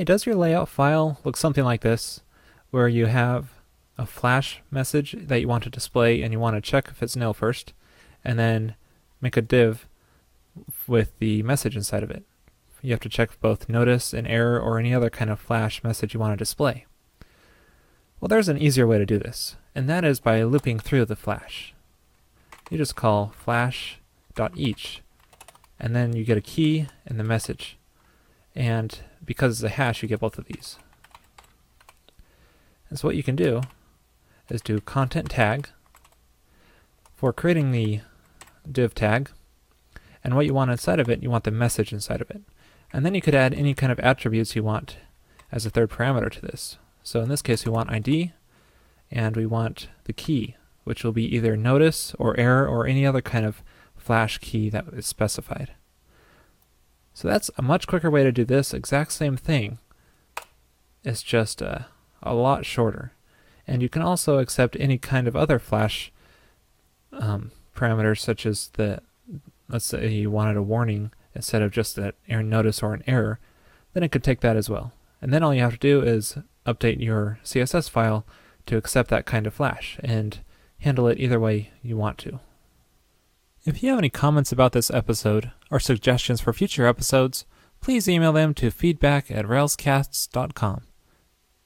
hey, does your layout file look something like this, where you have a flash message that you want to display and you want to check if it's nil first, and then make a div with the message inside of it. You have to check both notice, and error, or any other kind of flash message you want to display. Well, there's an easier way to do this, and that is by looping through the flash. You just call flash.each, and then you get a key and the message. And because it's a hash, you get both of these. And so what you can do is do content tag for creating the div tag, and what you want inside of it, you want the message inside of it. And then you could add any kind of attributes you want as a third parameter to this. So in this case, we want ID, and we want the key, which will be either notice or error or any other kind of flash key that is specified. So that's a much quicker way to do this exact same thing. It's just uh, a lot shorter. And you can also accept any kind of other flash um, parameters, such as the, let's say you wanted a warning instead of just an error notice or an error, then it could take that as well. And then all you have to do is update your CSS file to accept that kind of flash and handle it either way you want to. If you have any comments about this episode or suggestions for future episodes, please email them to feedback at railscasts.com.